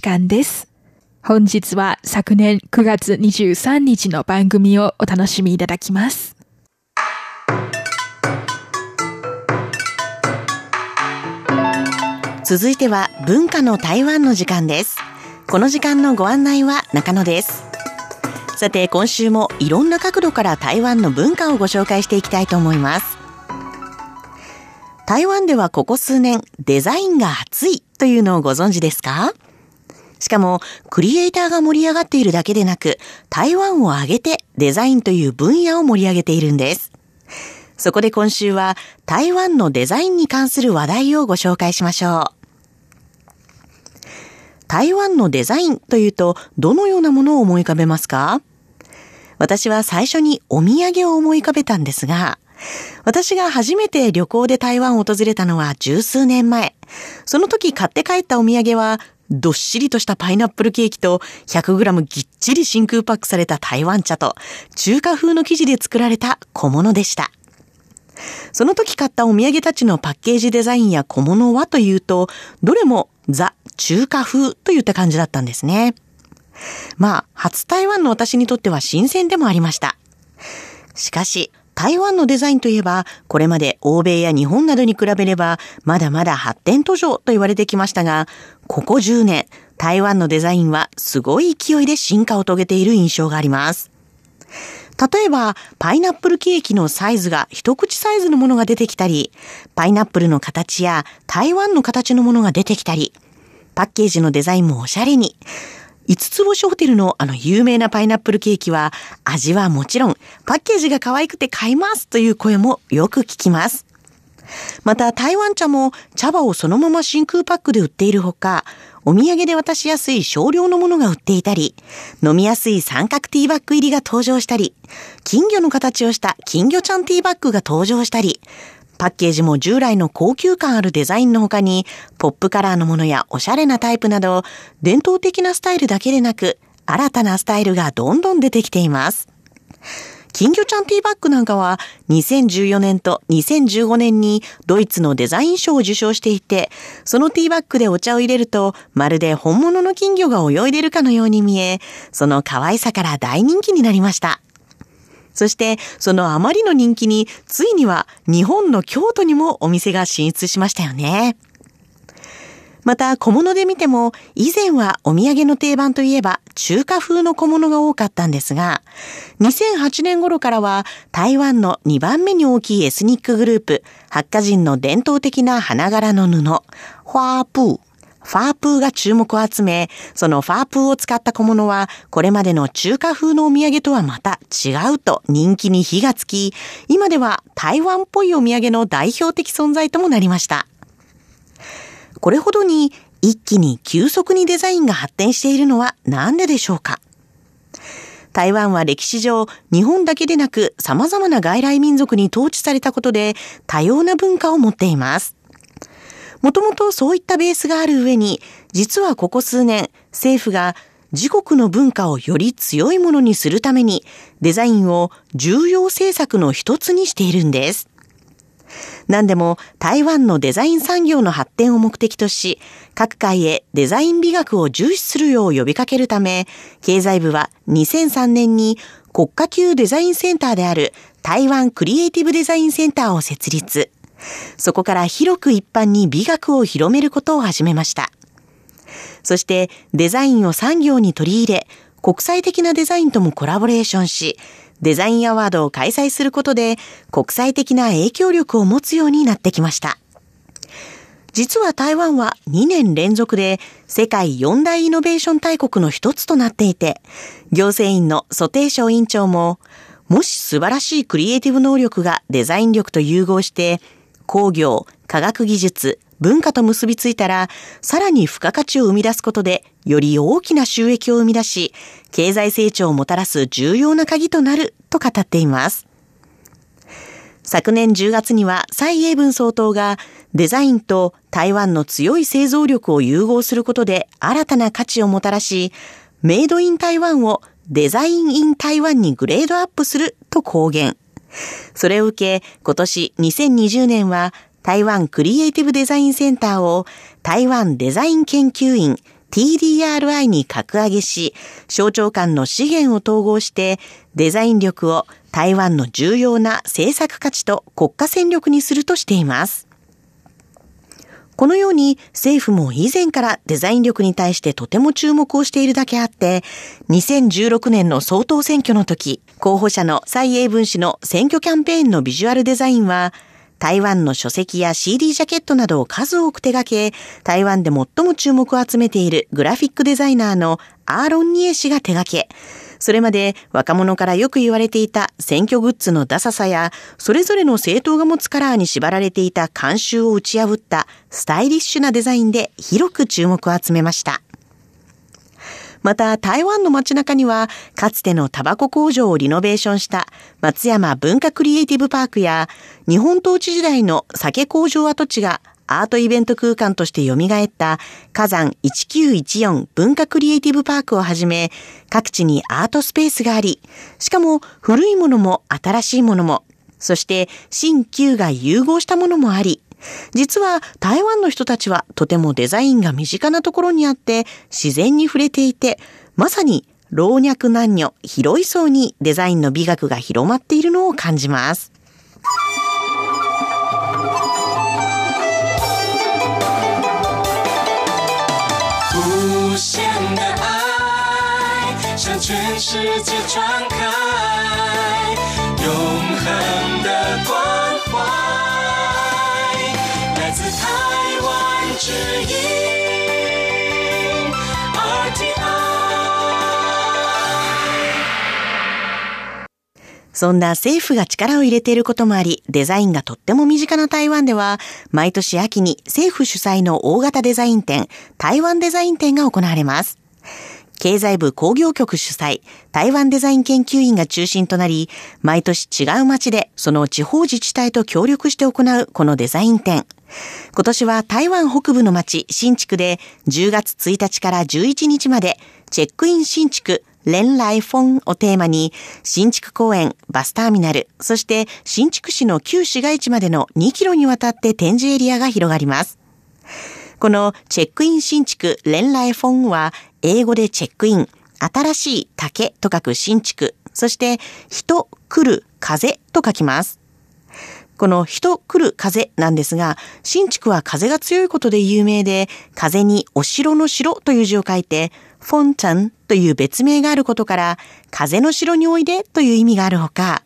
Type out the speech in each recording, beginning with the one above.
時間です。本日は昨年9月23日の番組をお楽しみいただきます。続いては文化の台湾の時間です。この時間のご案内は中野です。さて今週もいろんな角度から台湾の文化をご紹介していきたいと思います。台湾ではここ数年デザインが熱いというのをご存知ですか？しかも、クリエイターが盛り上がっているだけでなく、台湾を挙げてデザインという分野を盛り上げているんです。そこで今週は台湾のデザインに関する話題をご紹介しましょう。台湾のデザインというとどのようなものを思い浮かべますか？私は最初にお土産を思い浮かべたんですが、私が初めて旅行で台湾を訪れたのは十数年前。その時買って帰ったお土産は、どっしりとしたパイナップルケーキと 100g ぎっちり真空パックされた台湾茶と中華風の生地で作られた小物でした。その時買ったお土産たちのパッケージデザインや小物はというと、どれもザ・中華風といった感じだったんですね。まあ、初台湾の私にとっては新鮮でもありました。しかし、台湾のデザインといえば、これまで欧米や日本などに比べれば、まだまだ発展途上と言われてきましたが、ここ10年、台湾のデザインはすごい勢いで進化を遂げている印象があります。例えば、パイナップルケーキのサイズが一口サイズのものが出てきたり、パイナップルの形や台湾の形のものが出てきたり、パッケージのデザインもおしゃれに、五つ星ホテルのあの有名なパイナップルケーキは味はもちろんパッケージが可愛くて買いますという声もよく聞きます。また台湾茶も茶葉をそのまま真空パックで売っているほか、お土産で渡しやすい少量のものが売っていたり、飲みやすい三角ティーバッグ入りが登場したり、金魚の形をした金魚ちゃんティーバッグが登場したり、パッケージも従来の高級感あるデザインの他に、ポップカラーのものやおしゃれなタイプなど、伝統的なスタイルだけでなく、新たなスタイルがどんどん出てきています。金魚ちゃんティーバッグなんかは2014年と2015年にドイツのデザイン賞を受賞していて、そのティーバッグでお茶を入れるとまるで本物の金魚が泳いでるかのように見え、その可愛さから大人気になりました。そしてそのあまりの人気についには日本の京都にもお店が進出しましたよね。また小物で見ても以前はお土産の定番といえば中華風の小物が多かったんですが、2008年頃からは台湾の2番目に大きいエスニックグループ、ハッカ人の伝統的な花柄の布、ファープーファープーが注目を集め、そのファープーを使った小物は、これまでの中華風のお土産とはまた違うと人気に火がつき、今では台湾っぽいお土産の代表的存在ともなりました。これほどに一気に急速にデザインが発展しているのは何ででしょうか？台湾は歴史上、日本だけでなく様々な外来民族に統治されたことで多様な文化を持っています。もともとそういったベースがある上に、実はここ数年、政府が自国の文化をより強いものにするために、デザインを重要政策の一つにしているんです。何でも台湾のデザイン産業の発展を目的とし、各界へデザイン美学を重視するよう呼びかけるため、経済部は2003年に国家級デザインセンターである台湾クリエイティブデザインセンターを設立。そこから広く一般に美学を広めることを始めました。そしてデザインを産業に取り入れ、国際的なデザインともコラボレーションし、デザインアワードを開催することで国際的な影響力を持つようになってきました。実は台湾は2年連続で世界四大イノベーション大国の一つとなっていて、行政院の蘇定省委員長も、もし素晴らしいクリエイティブ能力がデザイン力と融合して工業、科学技術、文化と結びついたら、さらに付加価値を生み出すことで、より大きな収益を生み出し、経済成長をもたらす重要な鍵となると語っています。昨年10月には蔡英文総統がデザインと台湾の強い製造力を融合することで新たな価値をもたらし、メイドイン台湾をデザインイン台湾にグレードアップすると公言。それを受け、今年2020年は台湾クリエイティブデザインセンターを台湾デザイン研究院 TDRI に格上げし、省庁間の資源を統合してデザイン力を台湾の重要な政策価値と国家戦力にするとしています。このように政府も以前からデザイン力に対してとても注目をしているだけあって、2016年の総統選挙の時、候補者の蔡英文氏の選挙キャンペーンのビジュアルデザインは、台湾の書籍や CD ジャケットなどを数多く手掛け、台湾で最も注目を集めているグラフィックデザイナーのアーロン・ニエ氏が手掛け、それまで若者からよく言われていた選挙グッズのダサさや、それぞれの政党が持つカラーに縛られていた慣習を打ち破ったスタイリッシュなデザインで広く注目を集めました。また台湾の街中にはかつてのタバコ工場をリノベーションした松山文化クリエイティブパークや日本統治時代の酒工場跡地がアートイベント空間として蘇った火山1914文化クリエイティブパークをはじめ、各地にアートスペースがあり、しかも古いものも新しいものも、そして新旧が融合したものもあり、実は台湾の人たちはとてもデザインが身近なところにあって自然に触れていて、まさに老若男女広い層にデザインの美学が広まっているのを感じます。无限的爱向全世界传开永恒的关怀，来自台湾之音。そんな政府が力を入れていることもあり、デザインがとっても身近な台湾では、毎年秋に政府主催の大型デザイン展、台湾デザイン展が行われます。経済部工業局主催、台湾デザイン研究員が中心となり、毎年違う街でその地方自治体と協力して行うこのデザイン展。今年は台湾北部の町、新築で10月1日から11日まで、チェックイン新築、連来フォンをテーマに、新築公園、バスターミナル、そして新築市の旧市街地までの2キロにわたって展示エリアが広がります。このチェックイン新築連来フォンは英語でチェックイン、新しい竹と書く新築、そして人、来る、風と書きます。この人来る風なんですが、新築は風が強いことで有名で、風にお城の城という字を書いて、フォンタンという別名があることから、風の城においでという意味があるほか、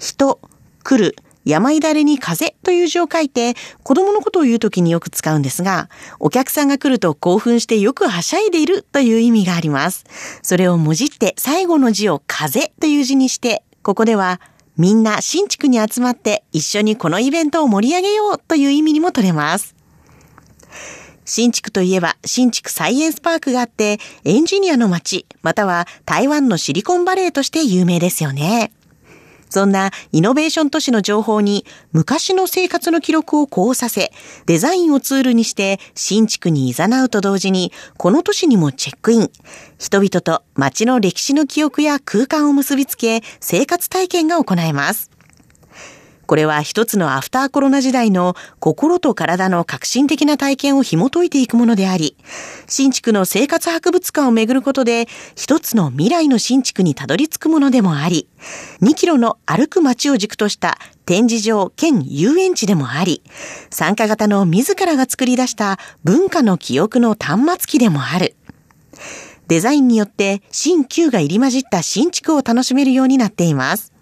人、来る、山だれに風という字を書いて、子供のことを言うときによく使うんですが、お客さんが来ると興奮してよくはしゃいでいるという意味があります。それをもじって最後の字を風という字にして、ここではみんな新築に集まって一緒にこのイベントを盛り上げようという意味にも取れます。新築といえば新築サイエンスパークがあってエンジニアの街または台湾のシリコンバレーとして有名ですよね。そんなイノベーション都市の情報に昔の生活の記録をこうさせ、デザインをツールにして新築に誘うと同時に、この都市にもチェックイン。人々と街の歴史の記憶や空間を結びつけ、生活体験が行えます。これは一つのアフターコロナ時代の心と体の革新的な体験を紐解いていくものであり、新築の生活博物館をめぐることで、一つの未来の新築にたどり着くものでもあり、2キロの歩く街を軸とした展示場兼遊園地でもあり、参加型の自らが作り出した文化の記憶の端末機でもある。デザインによって新旧が入り混じった新築を楽しめるようになっています。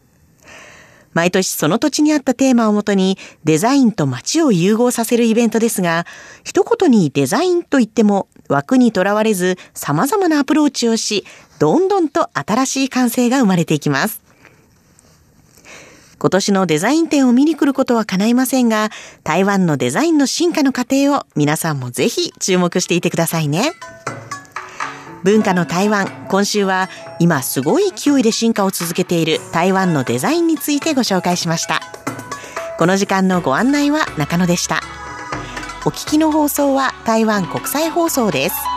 毎年その土地にあったテーマをもとにデザインと街を融合させるイベントですが、一言にデザインと言っても枠にとらわれず様々なアプローチをし、どんどんと新しい感性が生まれていきます。今年のデザイン展を見に来ることは叶いませんが、台湾のデザインの進化の過程を皆さんもぜひ注目していてくださいね。文化の台湾今週は今すごい勢いで進化を続けている台湾のデザインについてご紹介しました。この時間のご案内は中野でした。お聞きの放送は台湾国際放送です。